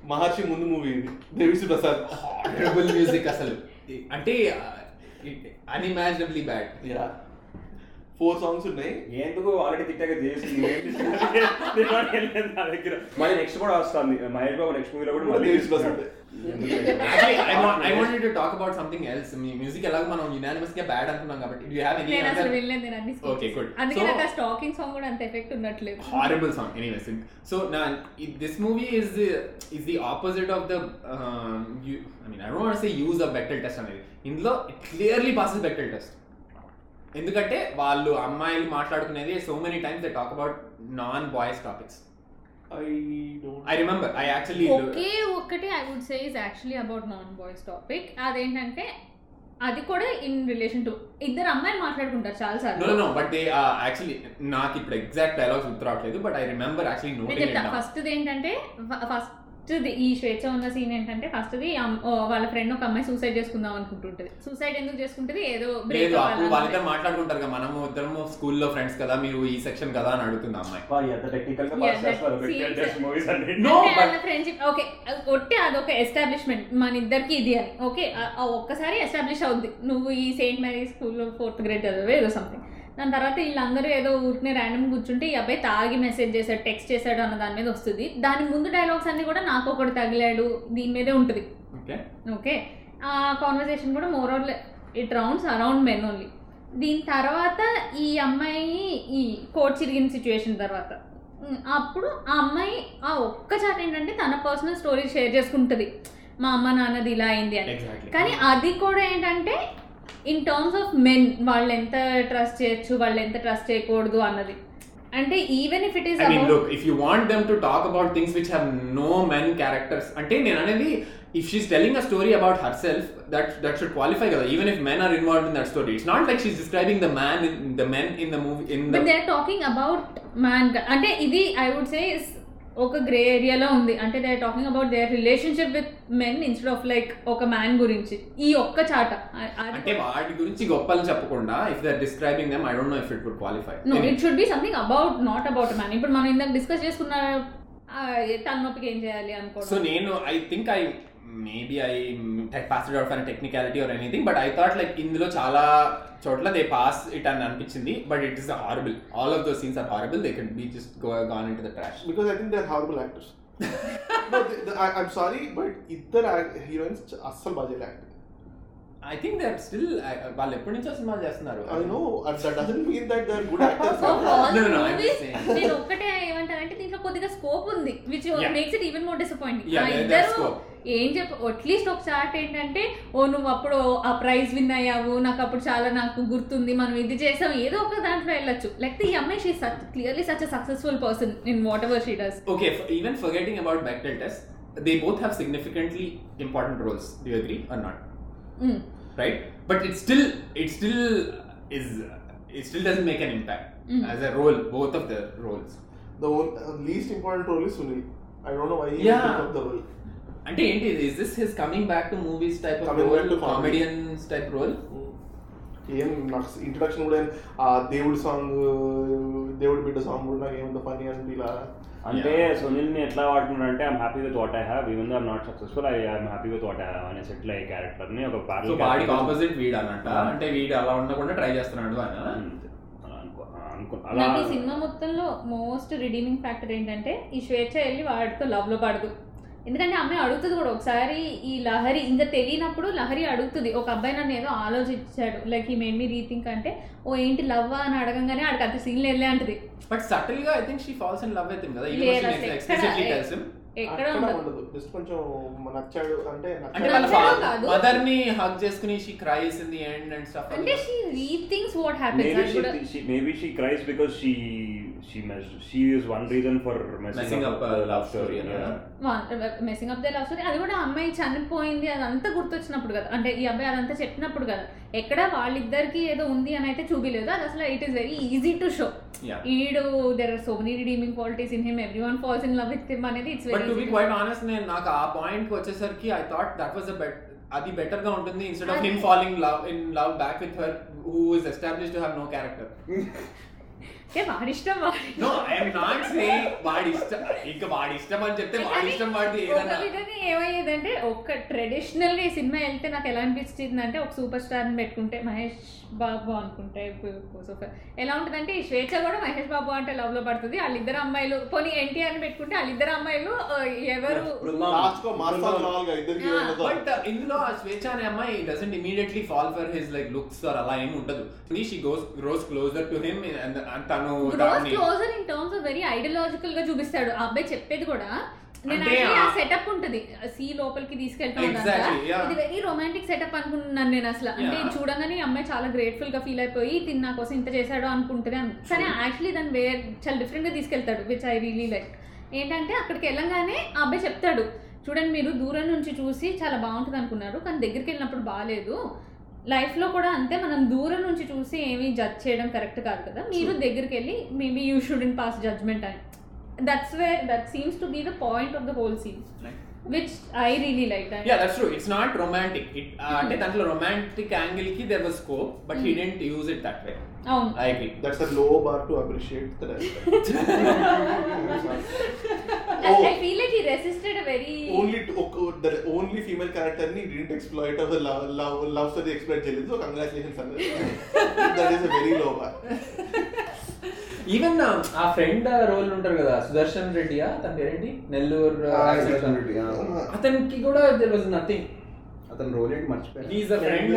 Maharshi ముందు మూవీ ఇది. దేవిశ్రీ ప్రసాద్ హారబుల్ మ్యూజిక్ అసలు. అంటే unimaginably bad yeah four songs ఉన్నాయి ఎందుకు ఆల్రెడీ తిట్టాక చేసింది నా దగ్గర మళ్ళీ నెక్స్ట్ కూడా వస్తుంది మహేష్ బాబు నెక్స్ట్ మూవీలో కూడా మళ్ళీ Devi Sri Prasad Actually, I want I wanted to talk about something else. మీ మ్యూజిక్ ఎలాగో మనం యునానిమస్గా బ్యాడ్ అనుకున్నాం కాబట్టి you have any నేను అసలు వినలేదు నేను అన్ని good. చేశాను. అందుకే నాకు స్టాకింగ్ సాంగ్ కూడా అంత ఎఫెక్ట్ ఉండట్లేదు horrible song anyways so now it- this movie is the is the opposite of the um, you, i mean i don't want to say use of Bechdel test అనేది ఇందులో clearly passes Bechdel test ఎందుకంటే వాళ్ళు అమ్మాయిలు మాట్లాడుకునేది so many times they talk about non boys topics I remember I actually ఒకే ఒక్కటి I would say is actually about non boys topic అదేంటంటే అది కూడా ఇన్ రిలేషన్ టు ఇద్దరు అమ్మాయిలు మాట్లాడుకుంటారు చాలా సార్లు. నో బట్ దే యాక్చువల్లీ నాకు ఇప్పుడు ఎగ్జాక్ట్ డైలాగ్స్ గుర్తు రావట్లేదు but I remember actually first ఏంటంటే ఫస్ట్ ఈ స్వేచ్ఛ ఉన్న సీన్ ఏంటంటే ఫస్ట్ వాళ్ళ ఫ్రెండ్ ఒక అమ్మాయి సూసైడ్ చేసుకుందాం అనుకుంటుంటది. సూసైడ్ ఎందుకు చేసుకుంటది? ఏదో లేదు బ్రేక్ అప్పుడు వాళ్ళిద్దరు మాట్లాడుకుంటారు కదా మనము ఇద్దరము స్కూల్లో ఫ్రెండ్స్ కదా మీరు ఈ సెక్షన్ కదా అని అడుగుతుంది అమ్మాయి. ఫ్రెండ్షిప్ ఓకే ఒట్టి అదొక ఎస్టాబ్లిష్మెంట్ మన ఇద్దరికి ఇది అని. ఓకే ఒక్కసారి ఎస్టాబ్లిష్ అవుద్ది. నువ్వు ఈ సెయింట్ మేరీ స్కూల్లో ఫోర్త్ గ్రేడ్ చదివే ఏదో సంథింగ్ దాని తర్వాత వీళ్ళందరూ ఏదో ఊరికనే ర్యాండమ్ కూర్చుంటే ఈ అబ్బాయి తాగి మెసేజ్ చేశాడు టెక్స్ట్ చేశాడు అన్న దాని మీద వస్తుంది. దాని ముందు డైలాగ్స్ అన్ని కూడా నాకు ఒకటి తగిలాడు దీని మీదే ఉంటుంది. ఓకే. ఆ కాన్వర్సేషన్ కూడా more or it rounds around men only దీని తర్వాత ఈ అమ్మాయి ఈ కోట్ చిరిగిన సిచ్యువేషన్ తర్వాత. అప్పుడు ఆ అమ్మాయి ఆ ఒక్క చాట్ ఏంటంటే తన పర్సనల్ స్టోరీ షేర్ చేసుకుంటుంది. మా అమ్మ నాన్నది ఇలా అయింది అని. కానీ అది కూడా ఏంటంటే ఇన్ టర్మ్స్ ఆఫ్ మెన్ వాళ్ళు ఎంత ట్రస్ట్ చేయొచ్చు వాళ్ళు ఎంత ట్రస్ట్ చేయకూడదు అన్నది అంటే even if it is I mean, look, if you want them to talk about things which have no men characters, అంటే నేను అనేది if she's telling a story about herself, that that should qualify కదా. Even if men are involved in that story, it's not like she's describing the man in the men in the movie in but they. Are talking about man అంటే ఇది ఐ వుడ్ సే ఒక గ్రే ఏరియాలో ఉంది. అంటే they are talking about their relationship with men instead of like ఒక మ్యాన్ గురించి. ఈ ఒక్క చాట. అంటే వాటి గురించి గొప్పలు చెప్పకుండా if they describing them I don't know if it would qualify no it should be something about not about man ఇప్పుడు మనం ఇందాక డిస్కస్ చేసుకున్న తలనొప్పికి ఏం చేయాలి సో అనుకో నేను I think I maybe I pass it out for technicality or anything but I thought like ఇందులో చాలా చోట్ల దే పాస్ ఇట్ అని అనిపించింది but it is horrible all of those scenes are horrible they can be just go gone into the trash because I think they are horrible actors I'm sorry but ఇద్దరు హీరోయిన్స్ అస్సలు బాగా acting I think they still వాళ్ళు ఎప్పటి నుంచో సినిమాలు చేస్తున్నారు. I know that doesn't mean that they are good actors movies, saying. నేను ఒక్కటే ఏమంటానంటే దీంట్లో కొద్దిగా స్కోప్ ఉంది which. Makes it even more disappointing ఇద్దరు scope. ఏం చెప్ప అట్లీస్ట్ ఒక చాట్ ఏంటంటే ఓ నువ్వు అప్పుడు ఆ ప్రైజ్ విన్ అయ్యావు నాకు అప్పుడు చాలా నాకు గుర్తుంది మనం ఇది చేసాం ఏదో ఒక దాంట్లో వెళ్ళొచ్చు లేకపోతే ఈ అమ్మాయి she clearly such successful person in whatever she does f- even forgetting about Bechdel test, they both have significantly important roles. Do you agree or not? Right? But it still, it still is, it still doesn't make an impact Mm. as a role. Both of the roles. The least important role is Sunil I don't know why Yeah. Of the role అంటే ఏంటి is this his coming back to movies type of Coming role, back to comedy. comedians type role? ఏం నాకు ఇంట్రడక్షన్ కూడా ఆ దేవుడి సాంగ్ దేవుడి బిడ్డ సాంగ్ కూడా నాకు ఏమంత ఫనీ అనిపించలా అంటే Yeah. సునీల్ని ఎట్లా వాడుతున్నాడు అంటే I'm happy with what I have even though I'm not successful I I'm happy with what I have అనే సెటిల్ అయ్యే క్యారెక్టర్ని ఒక సో వాడికి character- ఆపోజిట్ వీడు అన్నట్ట Mm. అంటే వీడు అలా ఉండకుండా ట్రై చేస్తున్నాడు అని అంతే. అలా అనుకో అనుకో అలా నాకు ఈ సినిమా మొత్తంలో మోస్ట్ రిడీమింగ్ ఫ్యాక్టర్ ఏంటంటే ఈ స్వేచ్ఛ వెళ్ళి వాడితో లవ్లో పడదు ఎందుకంటే అమ్మాయి అడుగుతుంది కూడా ఒకసారి ఈ లహరి ఇంకా తెలియనప్పుడు లహరి అడుగుతుంది. ఒక అబ్బాయి నన్ను ఏదో ఆలోచించాడు. లైక్ ఈ మేడ్ మీ రీథింక్ అంటే ఓ ఏంటి లవ్ అని అడగంగానే ఆడికి అంత సీన్ వెళ్ళే అంటది. But సటిల్గా I think she falls in love with him కదా. ఎక్కడ- ఉండదు. జస్ట్ కొంచెం నచ్చాడు అంటే అంటే వాళ్ళ. మదర్ని హగ్ చేసుకుని she cries in the end and stuff అంటే she rethinks what happens she, కూడా she maybe she cries because she she mes- she is one reason for messing, Messing up a love story, yeah. Messing up the love story అది కూడా అమ్మాయి చనిపోయింది అదంతా గుర్తొచ్చినప్పుడు కదా. అంటే ఈ అబ్బాయి అదంతా చెప్పినప్పుడు కదా. ఎక్కడ వాళ్ళిద్దరికి ఏదో ఉంది అని అయితే చూపిలేదు. అది అసలు it is very easy to show Yeah. ఈడు there are so many redeeming qualities in him everyone falls in love with him అనేది it's but to be very quite honest నేను నాకు ఆ పాయింట్కి వచ్చేసరికి I thought that was bet అది బెటర్గా ఉంటుంది instead of him falling love in love back with her who is establish to have no character వాడి ఇష్టం వాడి నో ఐఎమ్ నాట్ సేయింగ్ వాడి ఇష్టం ఇంకా వాడి ఇష్టం అని చెప్తే వాడి ఇష్టం వాడిది ఏదన్నా. విధంగా ఏమయ్యేదంటే ఒక ట్రెడిషనల్గా ఈ సినిమా వెళ్తే నాకు ఎలా అనిపించింది అంటే ఒక సూపర్ స్టార్ని పెట్టుకుంటే మహేష్ బాబు అనుకుంటే సూపర్. ఎలా ఉంటుందంటే ఈ స్వేచ్ఛ కూడా మహేష్ బాబు అంటే లవ్లో పడుతుంది. వాళ్ళిద్దరు అమ్మాయిలు పోనీ ఎన్టీఆర్ని పెట్టుకుంటే వాళ్ళిద్దరు అమ్మాయిలు ఎవరు. బట్ ఇందులో ఆ స్వేచ్ఛ అనే అమ్మాయి doesn't immediately fall for his like looks or అలా ఏమి ఉండదు. She goes grows closer to him దాన్ని closer in terms of very ఐడియాలజికల్గా చూపిస్తాడు. ఆ అబ్బాయి చెప్పేది కూడా నేను ఆ సెటప్ ఉంటది. సీ లోపలికి తీసుకెళ్తాం. ఇది వెరీ రొమాంటిక్ సెటప్ అనుకున్నాను నేను అసలు. అంటే చూడగానే అమ్మాయి చాలా గ్రేట్ఫుల్గా ఫీల్ అయిపోయి తిని నా కోసం ఇంత చేశాడు అనుకుంటుంది అని. కానీ యాక్చువల్లీ దాన్ని వేర్ చాలా డిఫరెంట్గా తీసుకెళ్తాడు విచ్ ఐ రియలీ లైక్ ఏంటంటే అక్కడికి వెళ్ళంగానే ఆ అబ్బాయి చెప్తాడు చూడండి మీరు దూరం నుంచి చూసి చాలా బాగుంటుంది అనుకున్నారు కానీ దగ్గరికి వెళ్ళినప్పుడు బాగాలేదు లైఫ్లో కూడా అంతే మనం దూరం నుంచి చూసి ఏమీ జడ్జ్ చేయడం కరెక్ట్ కాదు కదా. మీరు దగ్గరికి వెళ్ళి maybe you shouldn't pass judgment అని. That's way that seems to be the point of the whole scene which I really like yeah that's true it's not romantic it అంటే దాంట్లో romantic యాంగిల్కి there was scope but he didn't use it that way అవును. I agree that's a low bar to appreciate the I feel like he resisted very only the only female క్యారెక్టర్ని didn't exploit of love love love story exploit చేయలేదు సో కంగ్రాచులేషన్స్ అన్నది that is a very low bar even ఆ ఫ్రెండ్ రోల్ ఉంటారు కదా సుదర్శన్ రెడ్డియా తన పేరేంటి? నెల్లూరు రెడ్డి. అతనికి కూడా దెర్ వాజ్ నథింగ్ అతను రోల్ ఏంటి మర్చిపోయాను. హీఈస్ అ ఫ్రెండ్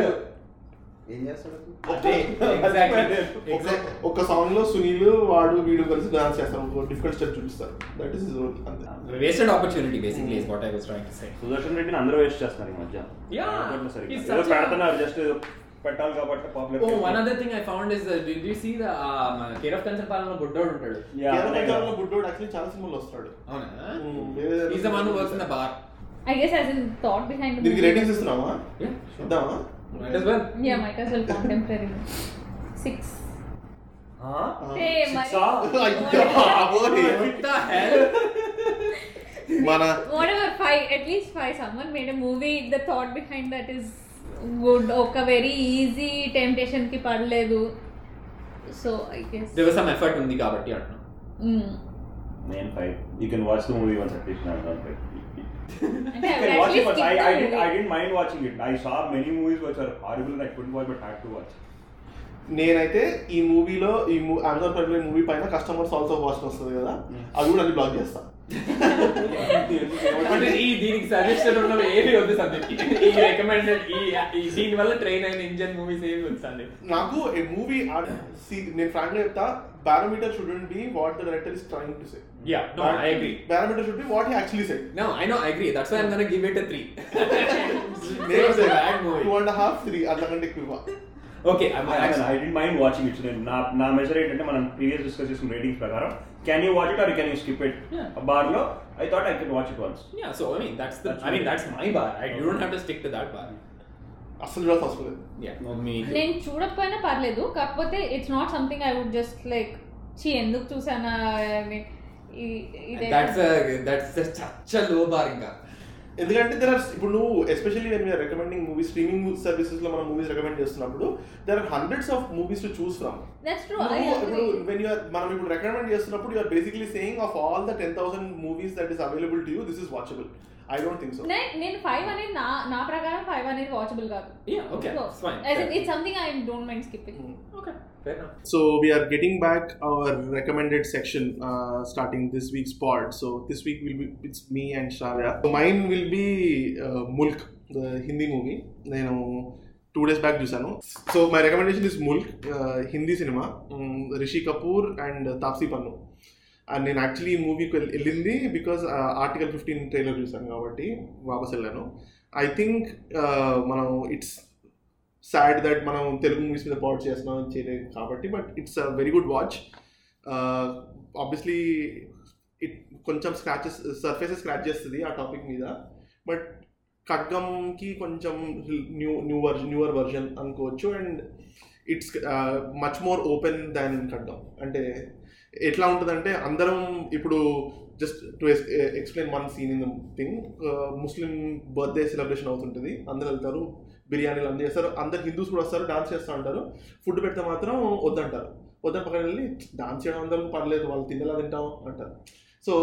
ఏం చేస్తాడు (laughs) ఒక- సాంగ్లో సునీల్ వాడు వీడు కలిసి డాన్స్ చేస్తారు. డిఫరెంట్ స్టెప్ చూపిస్తారు. దట్ ఈస్ రోల్ అంతే. Wasted opportunity basically is what I was trying to say Sudarshan రెడ్డిని అందరూ వేస్ట్ చేస్తున్నారు ఈ మధ్య. He's ఏదో పెడుతున్నారు? జస్ట్ పెట్టాలి కాబట్టి popular Oh, one other thing I found is, uh, did you see the uh, Care of Cancer పాలనలో బుడ్డోడు ఉంటాడు కేరళ పంజాబ్లో బుడ్డోడు యాక్చువల్లీ చాలా సినిమాలు వస్తాడు. అవునా? Is the one who works in the bar I guess as in thought behind the దీనికి movie. రేటింగ్స్ ఇస్తున్నావా? Yeah ఇద్దామా? Might as well Yeah, might as well contemporary. Six. Hey, my. అయ్యో, బాబోయ్. What the hell? మన Whatever, five. At least five. Someone made a movie. The thought behind that is good. ఒక వెరీ ఈజీ టెంప్టేషన్కి పడలేదు so I guess There was some effort ఉంది కాబట్టి అంటున్నా నేను five you can watch the movie once at least నాకు ఫైవ్ (laughs) అంటే I I can watch it, but I, I, didn't. I didn't mind watching it. I saw many movies which are horrible and I couldn't watch, but had to watch. నేనైతే ఈ మూవీలో ఈ అమెజాన్ ప్రైమ్ మూవీ పైన కస్టమర్స్ ఆల్సో వాచ్ వస్తుంది కదా అది కూడా అన్ని బ్లాక్ చేస్తా (laughs) అంటే ఈ దీనికి సజెషన్ ఉన్న ఏవి వద్దు సందీప్ ఈ రికమెండెడ్ ఈ ఈ దీని వల్ల ట్రైన్ అయిన ఇంజన్ మూవీస్ ఏవి వద్దు సందీప్ నాకు ఏ మూవీ నేను ఫ్రాంక్ చెప్తా parameter shouldn't be what the director is trying to say yeah no I agree parameter should be what he actually said No, I know, I agree. That's why I'm gonna give it a three. It's a bad two movie. And half three అంతకంటే ఎక్కువ Okay, I'm I, I, actually. I didn't mind watching it. So నేను నా నా మెజర్ ఏంటంటే మనం ప్రీవియస్ డిస్కస్ చేసిన రేటింగ్స్ ప్రకారం can you watch it or can you skip it Yeah. బార్లో I thought I can watch it once Yeah, so I mean, that's the. That's I mean, my- that's my bar. I, you don't have to stick to that bar. అసలు చూడాల్సిన అవసరం Yeah, no. నేను చూడకపోయినా పర్లేదు కాకపోతే it's not something I would just like చీ ఎందుకు చూసానా అని ఈ- ఇదైతే- That's a that's a, such a low bar, inga. ఎందుకంటే దర్ ఆర్ ఇప్పుడు నువ్వు especially when you're recommending movies streaming సర్వీసెస్లో మనం మూవీస్ రికమెండ్ చేస్తున్నప్పుడు there are hundreds of movies to choose from That's true, I ఇప్పుడు. వెన్ యూఆర్ మనం ఇప్పుడు రికమెండ్ చేస్తున్నప్పుడు you're basically saying of all the ten thousand movies that is available to you this is watchable I don't think so నే- నేను ఫైవ్ అనేది నా నా ప్రకారం ఫైవ్ అనేది వాచబుల్ కాదు Yeah, okay, it's fine. fair. It's something I don't mind skipping Okay, fair enough. So we are getting back our recommended section uh, starting this week's pod. So this week will be it's me and Shravya. So mine will be uh, Mulk, the Hindi movie. నేను టూ డేస్ బ్యాక్ చూసాను so my recommendation is Mulk Hindi cinema Rishi Kapoor and Taapsee Pannu and నేను యాక్చువల్లీ ఈ మూవీకి వెళ్ళింది బికాస్ ఆర్టికల్ ఫిఫ్టీన్ ట్రైలర్ చూసాను కాబట్టి వాపస్ వెళ్ళాను ఐ థింక్ మనం ఇట్స్ సాడ్ దట్ మనం తెలుగు మూవీస్ మీద పాట్ చేస్తున్నాం చేయలేదు కాబట్టి but it's a very good watch obviously it కొంచెం స్క్రాచెస్ సర్ఫేసెస్ స్క్రాచ్ చేస్తుంది ఆ టాపిక్ మీద. బట్ ఖడ్గంకి కొంచెం new new version newer version అనుకోవచ్చు. And it's much more open than Khadgam. అంటే ఎట్లా ఉంటుందంటే అందరం ఇప్పుడు just to explain one scene in the thing Muslim birthday celebration అవుతుంటుంది. అందరు వెళ్తారు బిర్యానీలు అన్నీ చేస్తారు. అందరు హిందూస్ కూడా వస్తారు డాన్స్ చేస్తూ ఉంటారు ఫుడ్ పెడితే మాత్రం వద్దంటారు. వద్దని పక్కన వెళ్ళి డాన్స్ చేయడం అందరూ పర్లేదు వాళ్ళు తినేలా తింటాం అంటారు. So.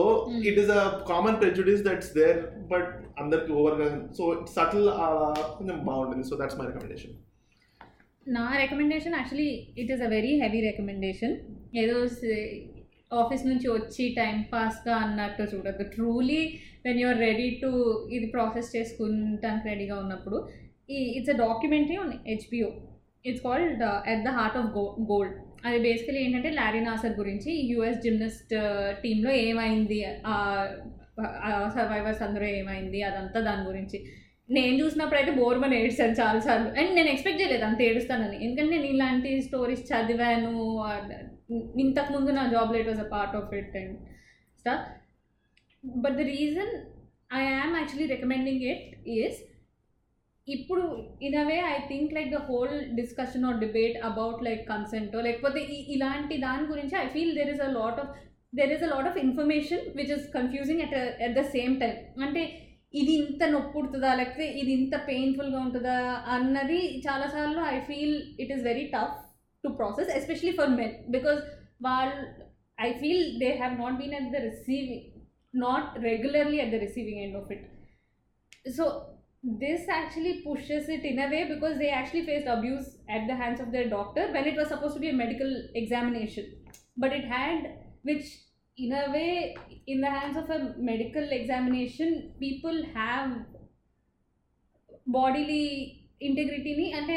It is a common prejudice that's there but అందరికి ఓవర్గా సో సటిల్ కొంచెం బాగుంటుంది. సో దట్స్ మై రికమెండేషన్ నా recommendation actually it is a very heavy recommendation ఏదో ఆఫీస్ నుంచి వచ్చి టైం పాస్గా అన్నట్టు చూడద్దు. Truly when you're ready to ఇది ప్రాసెస్ చేసుకుంటానికి రెడీగా ఉన్నప్పుడు it's a documentary on HBO it's called at the heart of go gold అది బేసికలీ ఏంటంటే లారీ నాసర్ గురించి యుఎస్ జిమ్నస్ట్ uh, టీంలో ఏమైంది సర్వైవర్స్ అందరూ ఏమైంది అదంతా దాని గురించి. నేను చూసినప్పుడు అయితే బోర్మన్ ఏడ్చాను చాలాసార్లు అండ్ నేను ఎక్స్పెక్ట్ చేయలేదు అంత ఏడుస్తానని. ఎందుకంటే నేను ఇలాంటి స్టోరీస్ చదివాను ఇంతకుముందు నా job let was a part of it and star but the reason I am actually recommending it is ఇప్పుడు in a way I think like the whole discussion or debate about like consent లేకపోతే ఇలాంటి దాని గురించి I feel there is a lot of there is a lot of information which is confusing at at the same time అంటే ఇది ఇంత నొప్పి పుడుతుందా లేకపోతే ఇది ఇంత పెయిన్ఫుల్గా ఉంటుందా అన్నది చాలాసార్లు I feel it is very tough to process especially for men because వాళ్ళు I feel they have not been at the receiving not regularly at the receiving end of it so this actually pushes it in a way because they actually faced abuse at the hands of their doctor when it was supposed to be a medical examination but it had which in a way in the hands of a medical examination people have bodily ఇంటిగ్రిటీని అంటే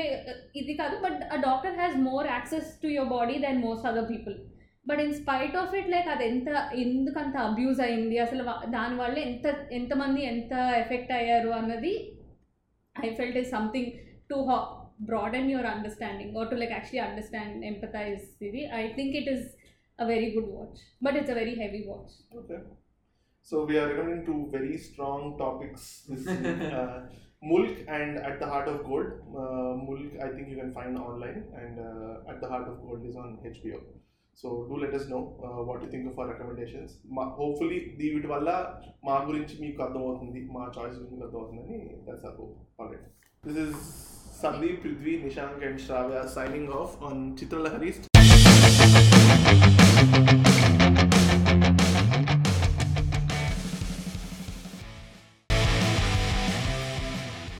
ఇది కాదు but a doctor has more access to your body then most other people but in spite of it like అది ఎంత ఎందుకు అంత అబ్యూజ్ అయింది అసలు వా- దానివల్ల ఎంత ఎంతమంది ఎంత ఎఫెక్ట్ అయ్యారు అన్నది I felt is something to ho- broaden your understanding or to like actually understand, empathize. Siri. I think it is a very good watch, but it's a very heavy watch. Okay. So we are returning to very strong topics this (laughs) uh, Mulk and At the Heart of Gold. Uh, Mulk, I think you can find online, and uh, At the Heart of Gold is on HBO. So do let us know uh, what you think మా హోప్ఫుల్లీ వీటి వల్ల మా గురించి మీకు అర్థమవుతుంది మా చాయిస్ గురించి అర్థమవుతుందని that's our hope already this is Sandeep Prithvi Nishank and Shravya signing off on Chitralahari